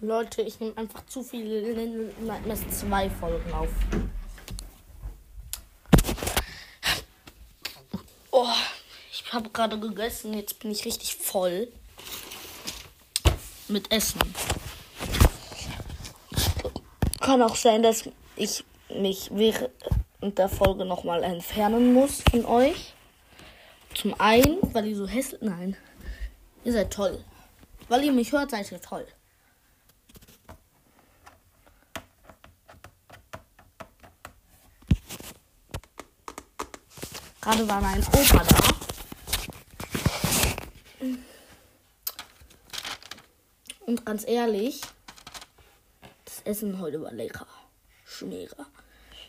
Leute, ich nehme einfach zu viele Nightmares 2 Folgen auf. Oh, ich habe gerade gegessen, jetzt bin ich richtig voll. Mit Essen. Kann auch sein, dass ich mich während der Folge nochmal entfernen muss von euch. Zum einen, weil ihr so hässlich. Nein. Ihr seid toll. Weil ihr mich hört, seid ihr toll. Gerade war mein Opa da. Und ganz ehrlich, das Essen heute war lecker. Schmierer.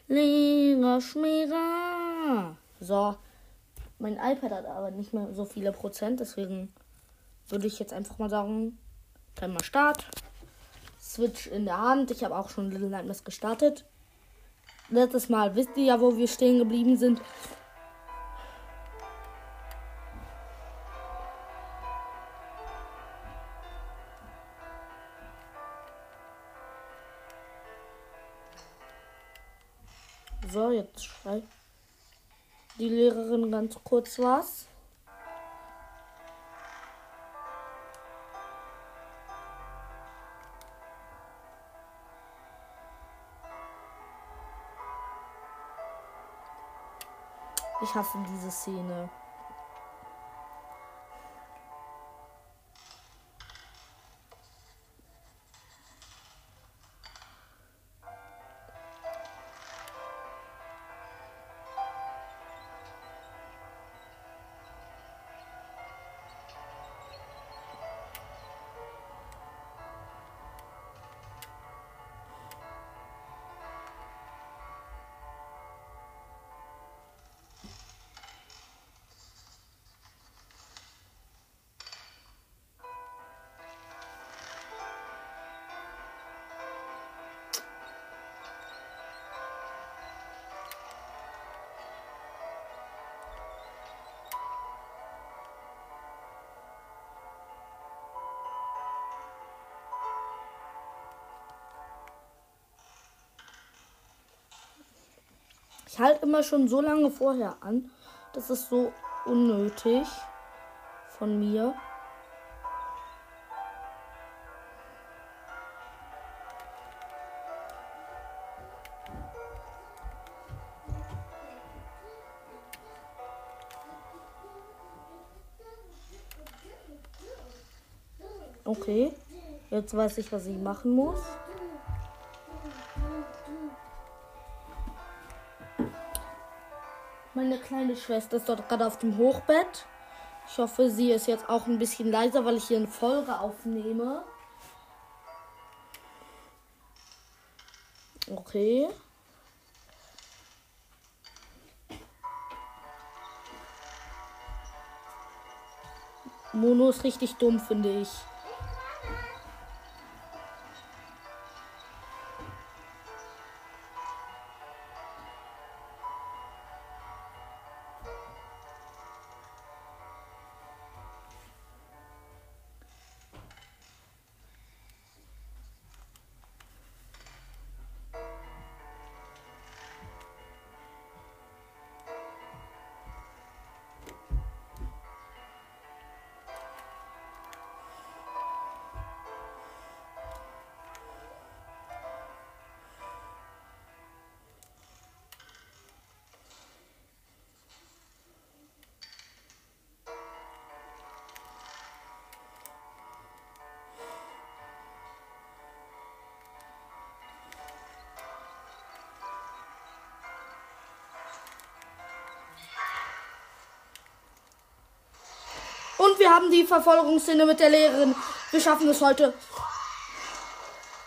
Lecker, Schmierer. So. Mein iPad hat aber nicht mehr so viele Prozent, deswegen würde ich jetzt einfach mal sagen, Timer Start. Switch in der Hand. Ich habe auch schon Little Nightmares gestartet. Letztes Mal wisst ihr ja, wo wir stehen geblieben sind. So, jetzt schreibt die Lehrerin ganz kurz was. Ich hasse diese Szene. Ich halte immer schon so lange vorher an. Das ist so unnötig von mir. Okay, jetzt weiß ich, was ich machen muss. Kleine Schwester ist dort gerade auf dem Hochbett. Ich hoffe, sie ist jetzt auch ein bisschen leiser, weil ich hier eine Folge aufnehme. Okay. Mono ist richtig dumm, finde ich. Und wir haben die Verfolgungsszene mit der Lehrerin. Wir schaffen es heute.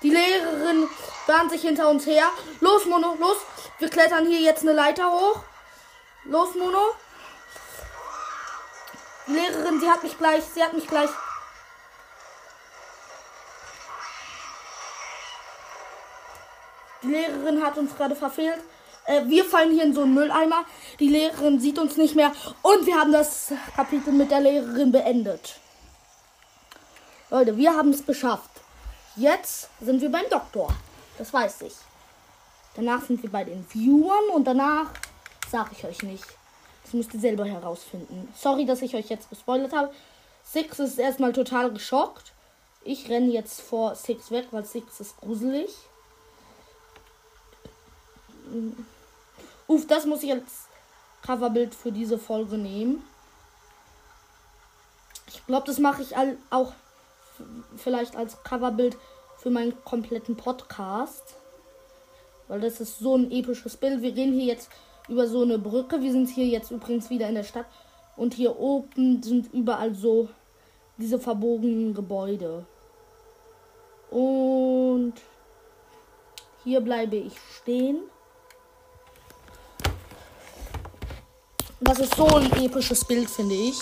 Die Lehrerin bahnt sich hinter uns her. Los, Mono, los. Wir klettern hier jetzt eine Leiter hoch. Los, Mono. Die Lehrerin, sie hat mich gleich. Sie hat mich gleich. Die Lehrerin hat uns gerade verfehlt. Äh, wir fallen hier in so einen Mülleimer. Die Lehrerin sieht uns nicht mehr. Und wir haben das Kapitel mit der Lehrerin beendet. Leute, wir haben es geschafft. Jetzt sind wir beim Doktor. Das weiß ich. Danach sind wir bei den Viewern und danach sage ich euch nicht. Das müsst ihr selber herausfinden. Sorry, dass ich euch jetzt gespoilert habe. Six ist erstmal total geschockt. Ich renne jetzt vor Six weg, weil Six ist gruselig. Uff, das muss ich als Coverbild für diese Folge nehmen. Ich glaube, das mache ich auch vielleicht als Coverbild für meinen kompletten Podcast. Weil das ist so ein episches Bild. Wir gehen hier jetzt über so eine Brücke. Wir sind hier jetzt übrigens wieder in der Stadt. Und hier oben sind überall so diese verbogenen Gebäude. Und hier bleibe ich stehen. Das ist so ein episches Bild, finde ich.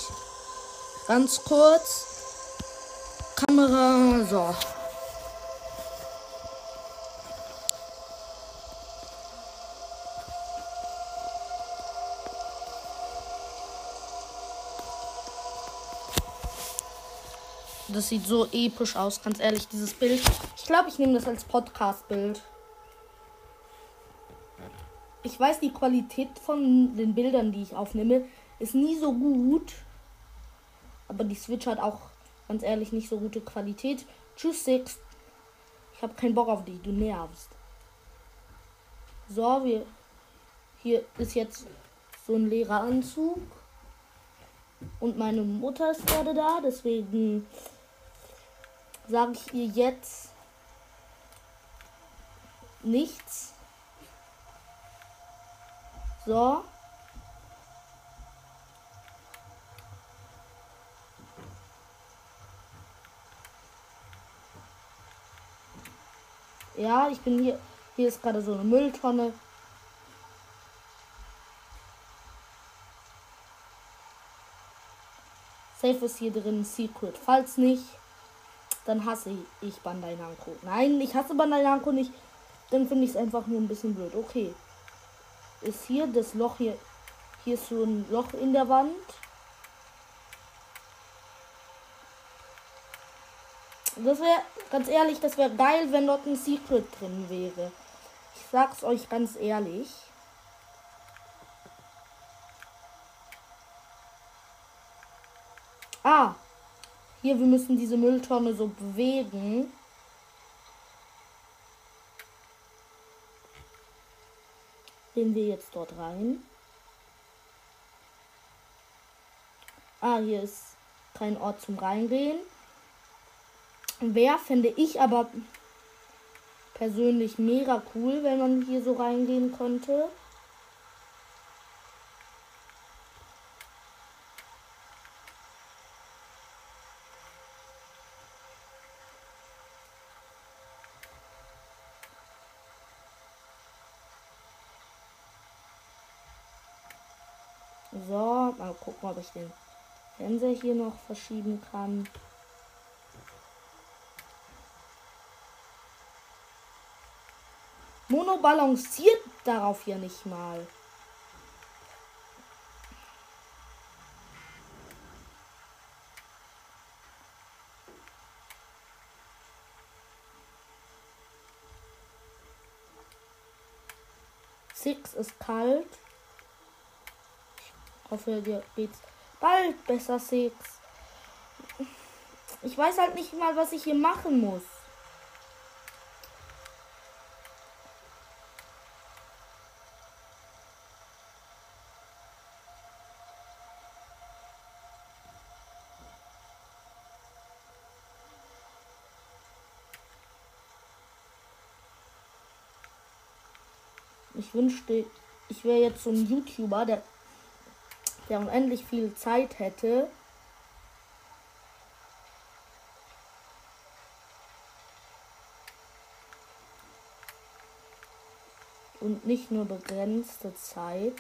Ganz kurz. Kamera, so. Das sieht so episch aus, ganz ehrlich, dieses Bild. Ich glaube, ich nehme das als Podcast-Bild. Ich weiß, die Qualität von den Bildern, die ich aufnehme, ist nie so gut. Aber die Switch hat auch, ganz ehrlich, nicht so gute Qualität. Tschüss, Six. Ich habe keinen Bock auf dich, du nervst. So, wir. Hier ist jetzt so ein leerer Anzug. Und meine Mutter ist gerade da, deswegen sage ich ihr jetzt nichts. So. Ja, ich bin hier. Hier ist gerade so eine Mülltonne. Safe ist hier drin Secret. Falls nicht, dann hasse ich Bandai Namco. Nein, ich hasse Bandai Namco nicht. Dann finde ich es einfach nur ein bisschen blöd. Okay. Ist hier das Loch hier. Hier ist so ein Loch in der Wand. Das wäre, ganz ehrlich, das wäre geil, wenn dort ein Secret drin wäre. Ich sag's euch ganz ehrlich. Ah, hier, wir müssen diese Mülltonne so bewegen. Gehen wir jetzt dort rein. Ah, hier ist kein Ort zum Reingehen. Wäre, finde ich aber persönlich mega cool, wenn man hier so reingehen könnte. So, mal gucken, ob ich den Fernseher hier noch verschieben kann. Mono balanciert darauf ja nicht mal. Six ist kalt. Hoffe, dir geht's bald besser, Six. Ich weiß halt nicht mal, was ich hier machen muss. Ich wünschte, ich wäre jetzt so ein YouTuber, der, der unendlich viel Zeit hätte. Und nicht nur begrenzte Zeit.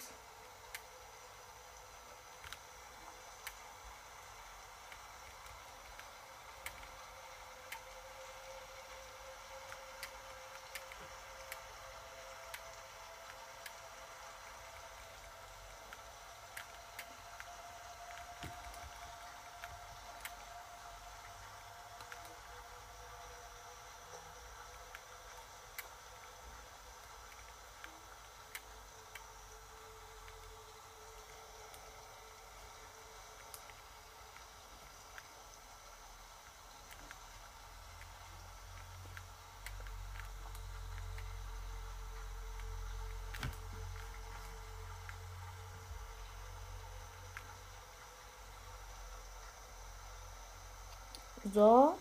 So.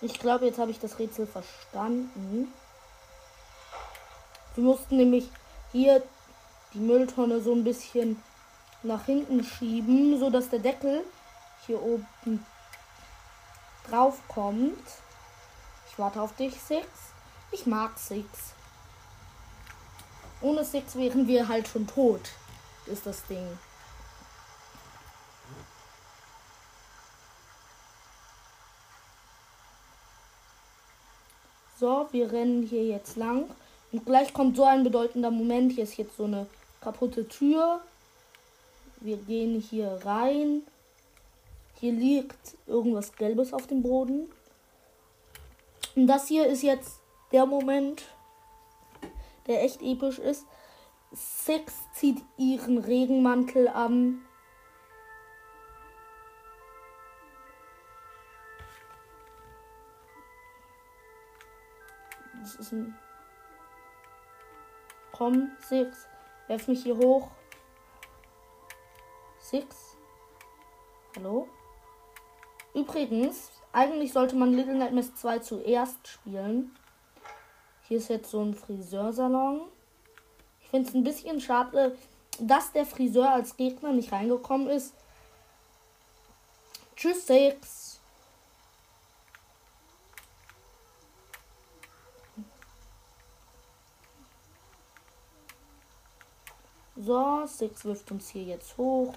Ich glaube, jetzt habe ich das Rätsel verstanden. Wir mussten nämlich hier die Mülltonne so ein bisschen nach hinten schieben, so dass der Deckel hier oben drauf kommt. Ich warte auf dich, Six. Ich mag Six. Ohne Six wären wir halt schon tot, ist das Ding. So, wir rennen hier jetzt lang. Und gleich kommt so ein bedeutender Moment. Hier ist jetzt so eine kaputte Tür. Wir gehen hier rein. Hier liegt irgendwas Gelbes auf dem Boden. Und das hier ist jetzt der Moment, der echt episch ist. Six zieht ihren Regenmantel an. Ein. Komm, Six. Werf mich hier hoch. Six. Hallo? Übrigens, eigentlich sollte man Little Nightmares 2 zuerst spielen. Hier ist jetzt so ein Friseursalon. Ich finde es ein bisschen schade, dass der Friseur als Gegner nicht reingekommen ist. Tschüss, Six. So, Six wirft uns hier jetzt hoch.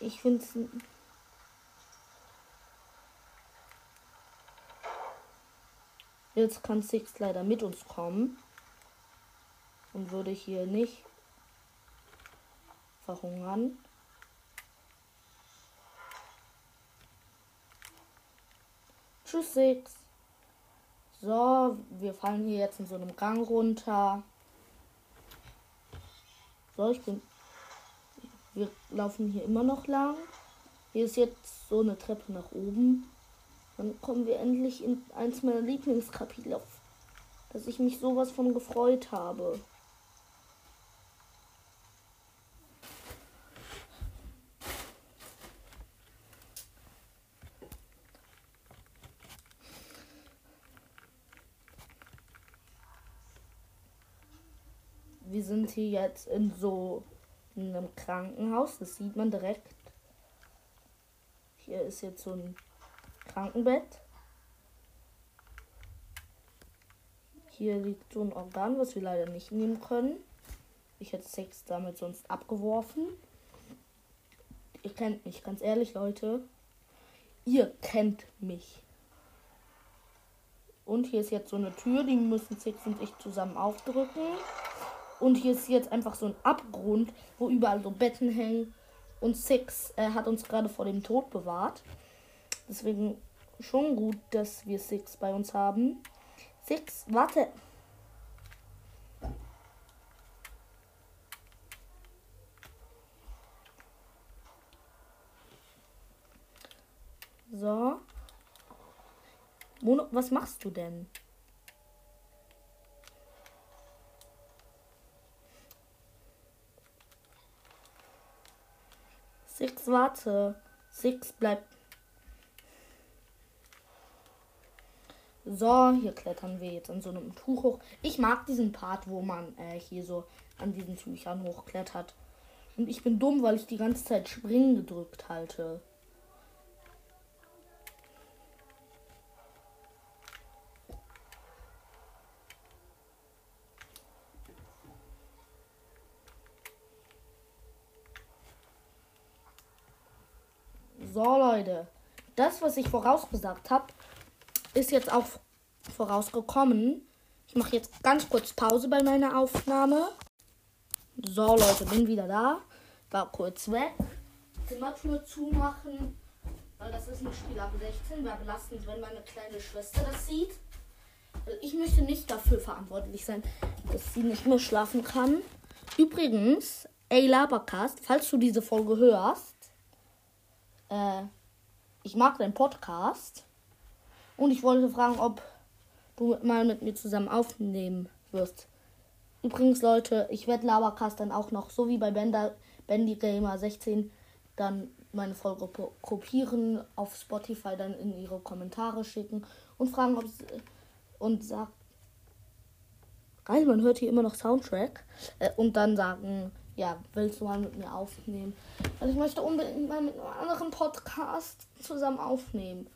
Ich finde es. Jetzt kann Six leider mit uns kommen. Und würde hier nicht verhungern. Tschüss, Six. So, wir fallen hier jetzt in so einem Gang runter. So, ich bin wir laufen hier immer noch lang. Hier ist jetzt so eine Treppe nach oben. Dann kommen wir endlich in eins meiner Lieblingskapitel, auf das ich mich sowas von gefreut habe. Hier jetzt in so in einem Krankenhaus. Das sieht man direkt. Hier ist jetzt so ein Krankenbett. Hier liegt so ein Organ, was wir leider nicht nehmen können. Ich hätte Sex damit sonst abgeworfen. Ihr kennt mich, ganz ehrlich, Leute. Ihr kennt mich. Und hier ist jetzt so eine Tür, die müssen Six und ich zusammen aufdrücken. Und hier ist jetzt einfach so ein Abgrund, wo überall so Betten hängen. Und Six äh, hat uns gerade vor dem Tod bewahrt. Deswegen schon gut, dass wir Six bei uns haben. Six, warte. So. Mono, was machst du denn? Warte. Six bleibt. So, hier klettern wir jetzt an so einem Tuch hoch. Ich mag diesen Part, wo man äh, hier so an diesen Tüchern hochklettert. Und ich bin dumm, weil ich die ganze Zeit springen gedrückt halte. So, Leute. Das, was ich vorausgesagt habe, ist jetzt auch vorausgekommen. Ich mache jetzt ganz kurz Pause bei meiner Aufnahme. So, Leute, bin wieder da. War kurz weg. Zimmertür zumachen. Weil das ist ein Spiel ab 16. Wäre belastend, wenn meine kleine Schwester das sieht. Ich möchte nicht dafür verantwortlich sein, dass sie nicht mehr schlafen kann. Übrigens, ey Labercast, falls du diese Folge hörst, äh, ich mag deinen Podcast. Und ich wollte fragen, ob du mal mit mir zusammen aufnehmen wirst. Übrigens, Leute, ich werde Labercast dann auch noch, so wie bei Bender, Bendy Gamer 16, dann meine Folge kopieren, auf Spotify dann in ihre Kommentare schicken und fragen, ob es und sagt, geil, man hört hier immer noch Soundtrack äh, und dann sagen, ja, willst du mal mit mir aufnehmen? Also ich möchte unbedingt mal mit einem anderen Podcast zusammen aufnehmen.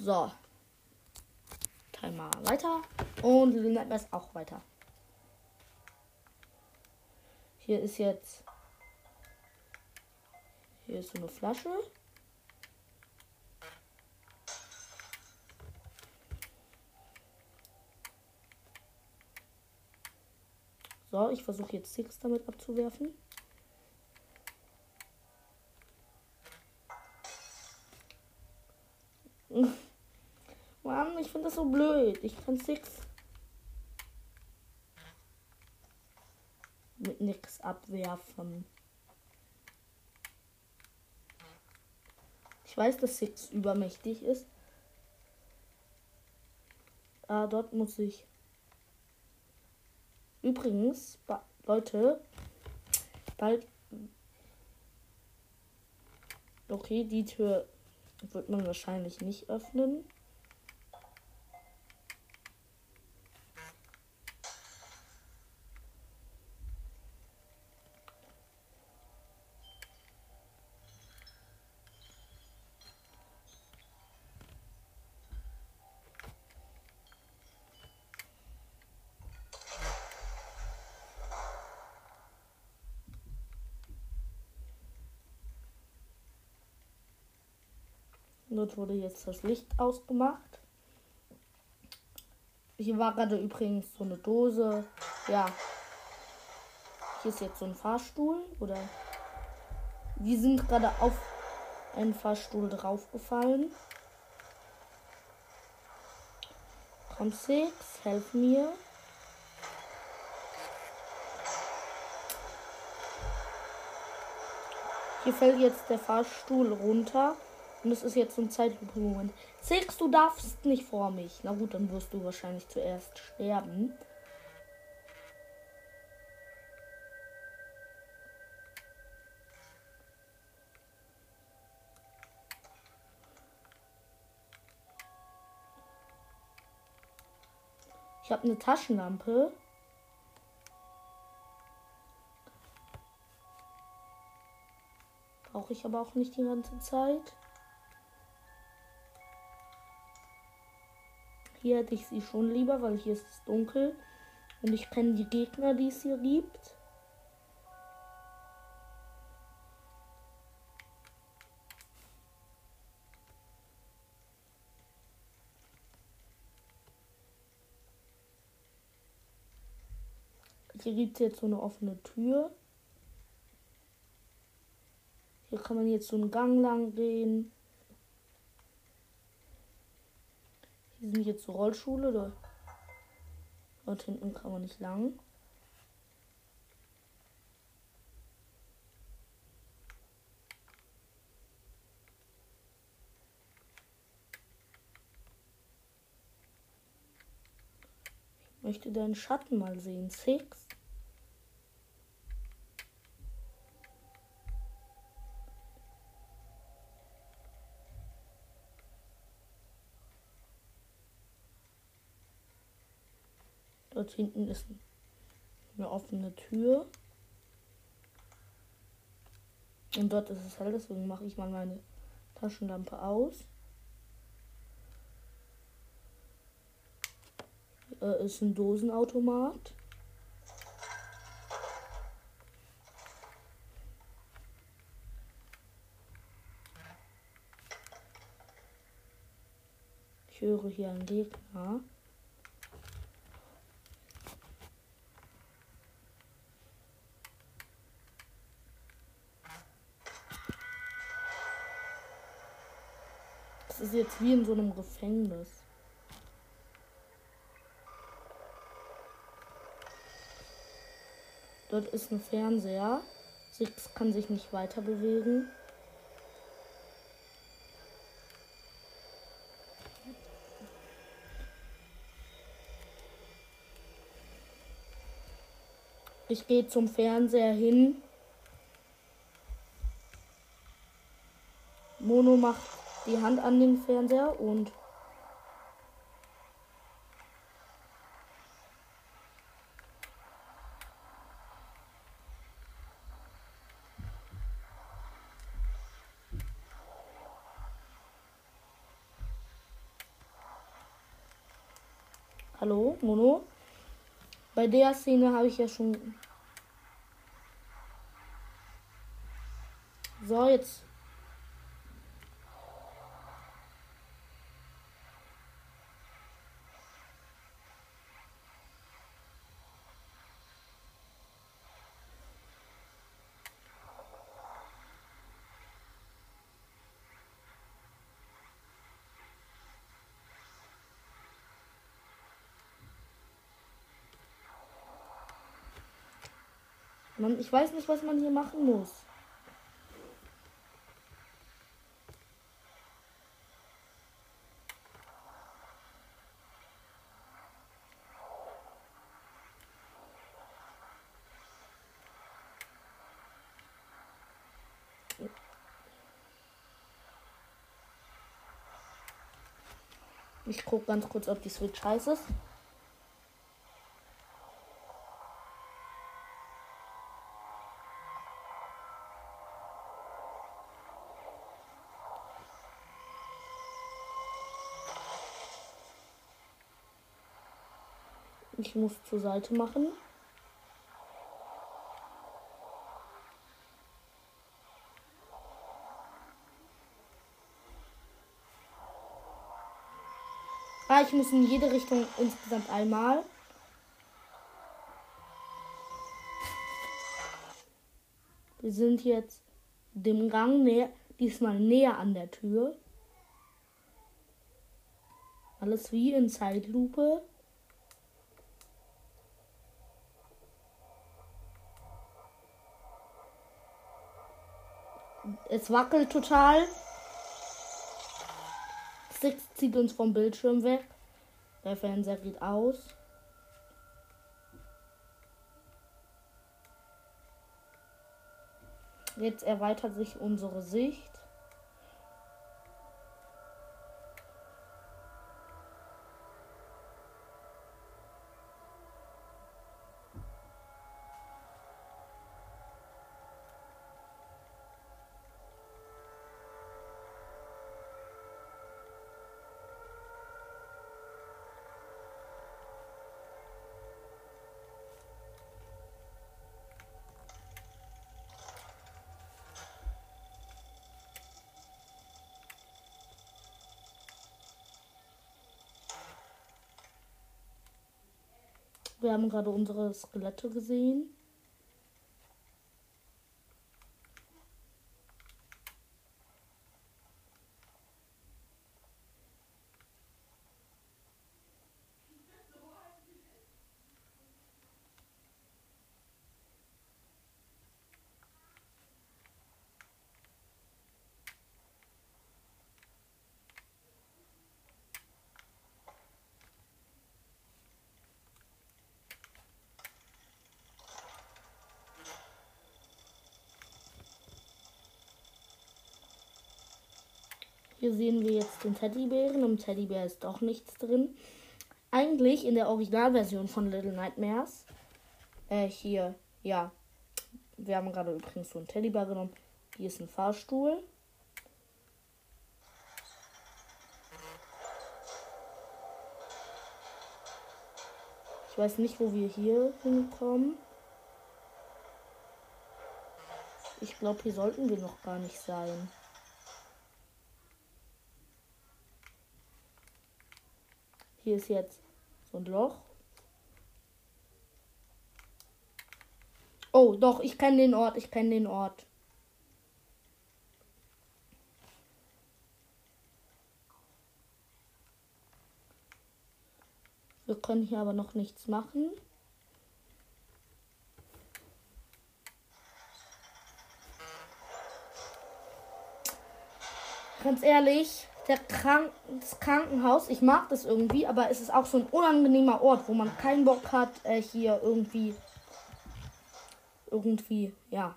So. Timer weiter. Und Nightmares auch weiter. Hier ist jetzt. Hier ist so eine Flasche. So, ich versuche jetzt Six damit abzuwerfen. Mann, ich finde das so blöd. Ich kann Six mit nix abwerfen. Ich weiß, dass Six übermächtig ist. Ah, dort muss ich Übrigens, Leute, bald. Okay, die Tür wird man wahrscheinlich nicht öffnen. Dort wurde jetzt das Licht ausgemacht. Hier war gerade übrigens so eine Dose. Ja. Hier ist jetzt so ein Fahrstuhl. Oder. Wir sind gerade auf einen Fahrstuhl draufgefallen. Komm, Six, helf mir. Hier fällt jetzt der Fahrstuhl runter. Und es ist jetzt so ein Zeitlupe-Moment. Six, du darfst nicht vor mich. Na gut, dann wirst du wahrscheinlich zuerst sterben. Ich habe eine Taschenlampe. Brauche ich aber auch nicht die ganze Zeit. Hier hätte ich sie schon lieber, weil hier ist es dunkel. Und ich kenne die Gegner, die es hier gibt. Hier gibt es jetzt so eine offene Tür. Hier kann man jetzt so einen Gang lang gehen. Sind jetzt zur Rollschule oder dort hinten kann man nicht lang. Ich möchte deinen Schatten mal sehen. Six. Dort hinten ist eine offene Tür. Und dort ist es hell, deswegen mache ich mal meine Taschenlampe aus. Hier ist ein Dosenautomat. Ich höre hier einen Gegner. jetzt wie in so einem Gefängnis. Dort ist ein Fernseher. Six kann sich nicht weiter bewegen. Ich gehe zum Fernseher hin. Mono macht die Hand an den Fernseher und Hallo, Mono? Bei der Szene habe ich ja schon. So, jetzt. Man, ich weiß nicht, was man hier machen muss. Ich gucke ganz kurz, ob die Switch heiß ist. Ich muss zur Seite machen. Ah, ich muss in jede Richtung insgesamt einmal. Wir sind jetzt dem Gang näher, diesmal näher an der Tür. Alles wie in Zeitlupe. Es wackelt total. Six zieht uns vom Bildschirm weg. Der Fernseher geht aus. Jetzt erweitert sich unsere Sicht. Wir haben gerade unsere Skelette gesehen. Hier sehen wir jetzt den Teddybären. Im Teddybär ist doch nichts drin. Eigentlich in der Originalversion von Little Nightmares. Äh, hier, ja. Wir haben gerade übrigens so einen Teddybär genommen. Hier ist ein Fahrstuhl. Ich weiß nicht, wo wir hier hinkommen. Ich glaube, hier sollten wir noch gar nicht sein. Hier ist jetzt so ein Loch. Oh, doch, ich kenne den Ort, ich kenne den Ort. Wir können hier aber noch nichts machen. Ganz ehrlich, Krank das Krankenhaus, ich mag das irgendwie, aber es ist auch so ein unangenehmer Ort, wo man keinen Bock hat, äh, hier irgendwie irgendwie, ja.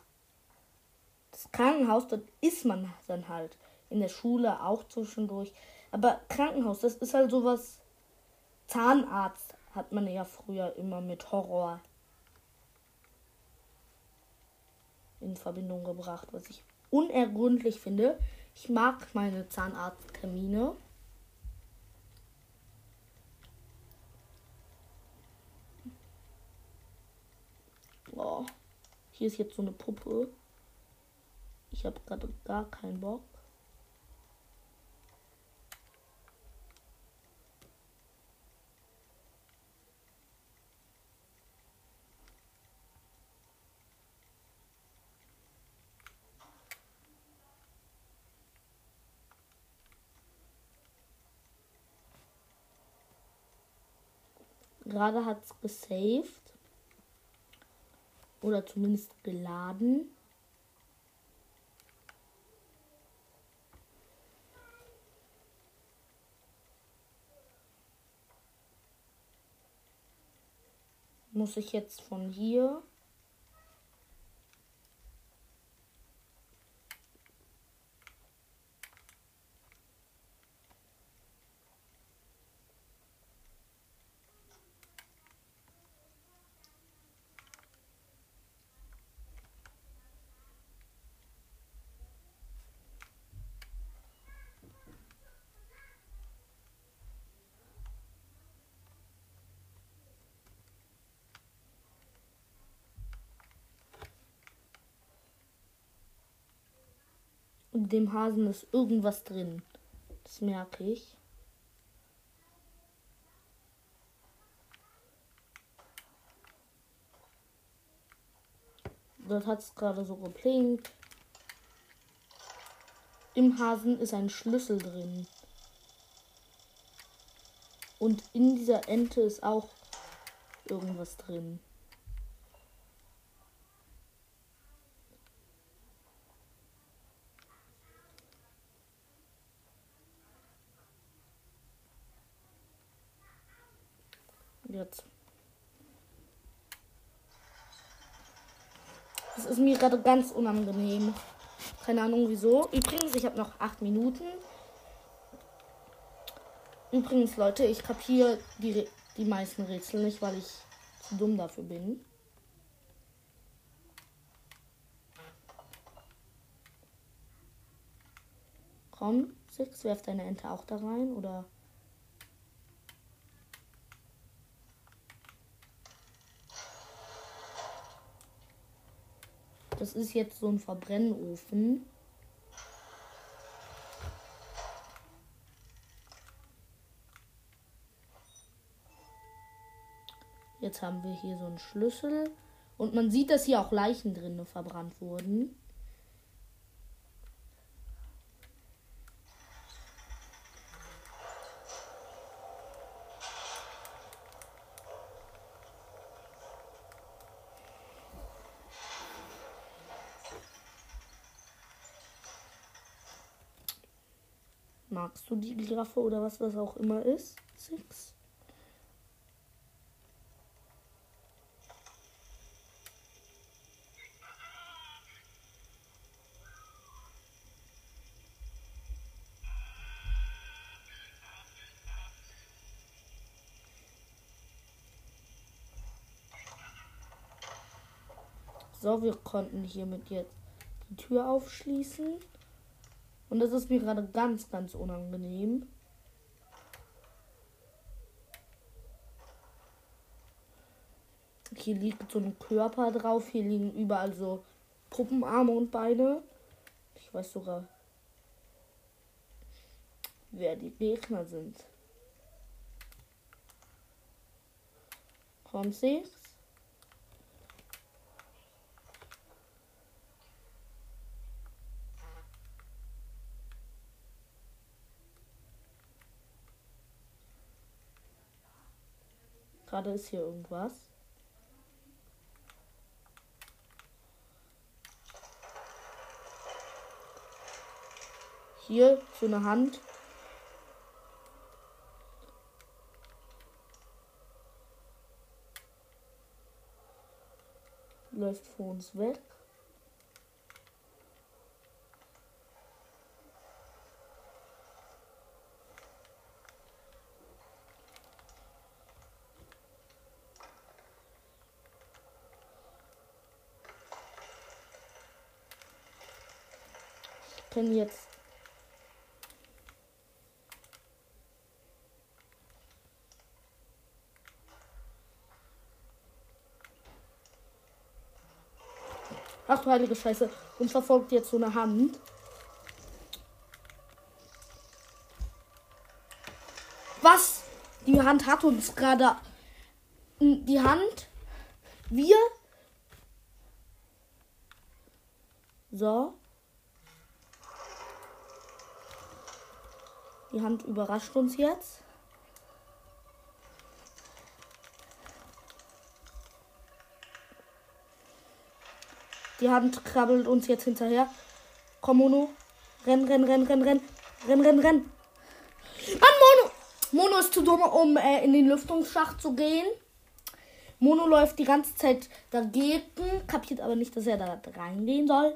Das Krankenhaus, dort ist man dann halt. In der Schule auch zwischendurch. Aber Krankenhaus, das ist halt sowas. Zahnarzt hat man ja früher immer mit Horror in Verbindung gebracht, was ich unergründlich finde. Ich mag meine Zahnarzttermine. Oh, hier ist jetzt so eine Puppe. Ich habe gerade gar keinen Bock. Gerade hat es gesaved. Oder zumindest geladen. Muss ich jetzt von hier In dem Hasen ist irgendwas drin. Das merke ich. Dort hat es gerade so geplinkt. Im Hasen ist ein Schlüssel drin. Und in dieser Ente ist auch irgendwas drin. Jetzt. Das ist mir gerade ganz unangenehm. Keine Ahnung wieso. Übrigens, ich habe noch acht Minuten. Übrigens, Leute, ich kapiere die, die meisten Rätsel nicht, weil ich zu dumm dafür bin. Komm, Six, werf deine Ente auch da rein, oder? Das ist jetzt so ein Verbrennofen. Jetzt haben wir hier so einen Schlüssel. Und man sieht, dass hier auch Leichen drin verbrannt wurden. Magst du die Giraffe oder was das auch immer ist? Six. So, wir konnten hiermit jetzt die Tür aufschließen. Und das ist mir gerade ganz, ganz unangenehm. Hier liegt so ein Körper drauf. Hier liegen überall so Puppenarme und Beine. Ich weiß sogar, wer die Gegner sind. Kommt sie? Gerade ist hier irgendwas. Hier so eine Hand. läuft vor uns weg. Können jetzt Ach du heilige Scheiße. Uns verfolgt jetzt so eine Hand. Was? Die Hand hat uns gerade. Die Hand. Wir. So. Die Hand überrascht uns jetzt. Die Hand krabbelt uns jetzt hinterher. Komm, Mono. Renn, renn, renn, renn, renn. Renn, renn, renn. Mann, Mono. Mono ist zu dumm, um äh, in den Lüftungsschacht zu gehen. Mono läuft die ganze Zeit dagegen, kapiert aber nicht, dass er da reingehen soll.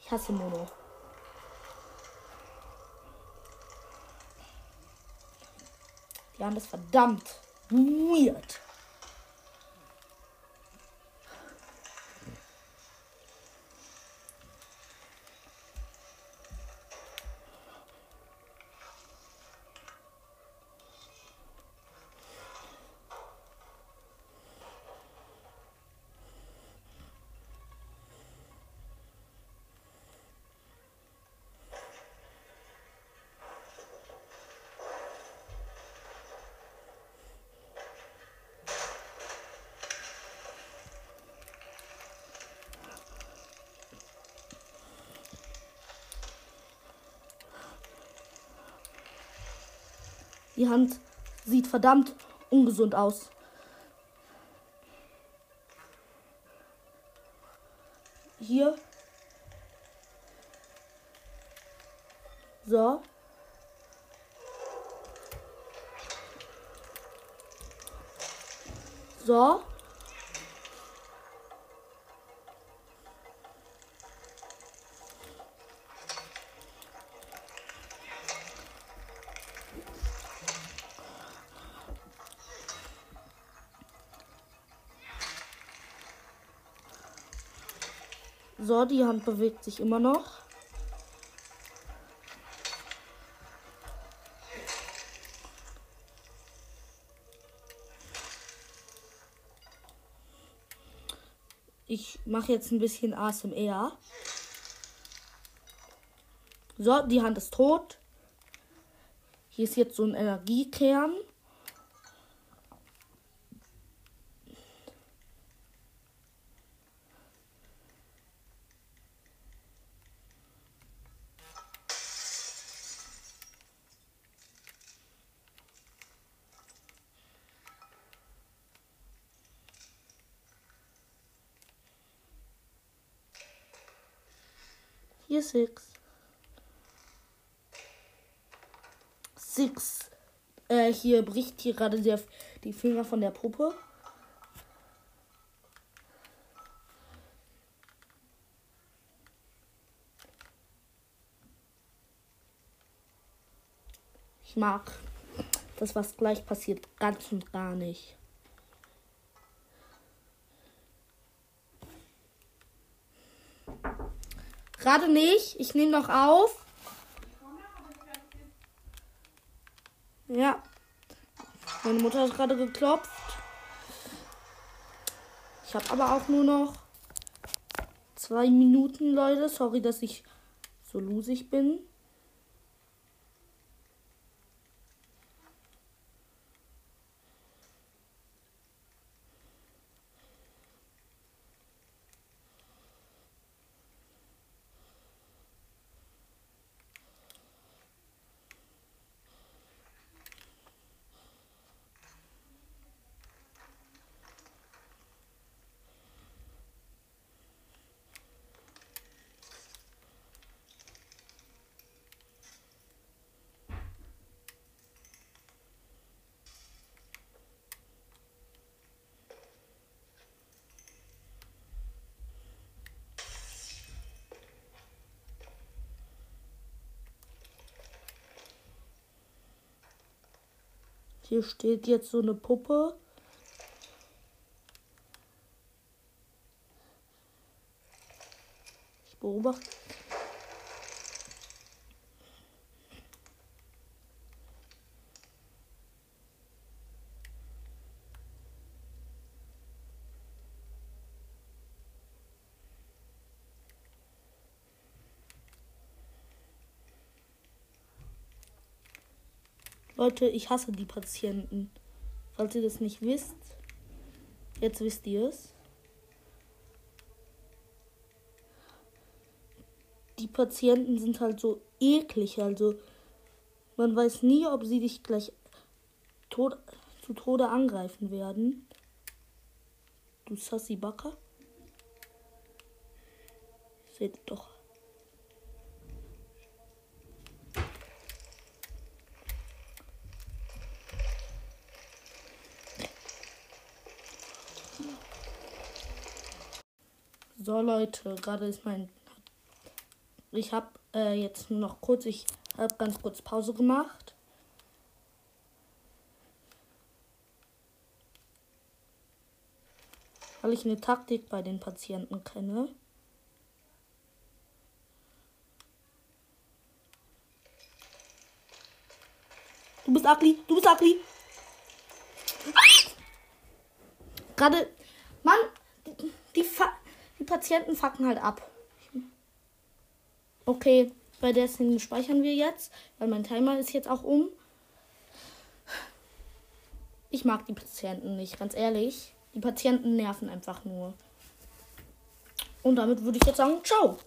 Ich hasse Mono. Die haben das verdammt weird. Die Hand sieht verdammt ungesund aus. Hier. So. So. So, die Hand bewegt sich immer noch. Ich mache jetzt ein bisschen ASMR. So, die Hand ist tot. Hier ist jetzt so ein Energiekern. Hier Six. Six. Äh, hier bricht hier gerade der, die Finger von der Puppe. Ich mag das, was gleich passiert, ganz und gar nicht. Gerade nicht. Ich nehme noch auf. Ja. Meine Mutter hat gerade geklopft. Ich habe aber auch nur noch zwei Minuten, Leute. Sorry, dass ich so lusig bin. Hier steht jetzt so eine Puppe. Ich beobachte. Leute, ich hasse die Patienten. Falls ihr das nicht wisst, jetzt wisst ihr es. Die Patienten sind halt so eklig, also man weiß nie, ob sie dich gleich tot, zu Tode angreifen werden. Du Sassy Backer. Seht doch. So Leute, gerade ist mein... Ich habe äh, jetzt noch kurz, ich habe ganz kurz Pause gemacht. Weil ich eine Taktik bei den Patienten kenne. Du bist ugly, du bist ugly. Gerade, Mann, die, Fa die Patienten fucken halt ab. Okay, bei der Szene speichern wir jetzt, weil mein Timer ist jetzt auch um. Ich mag die Patienten nicht, ganz ehrlich. Die Patienten nerven einfach nur. Und damit würde ich jetzt sagen, ciao.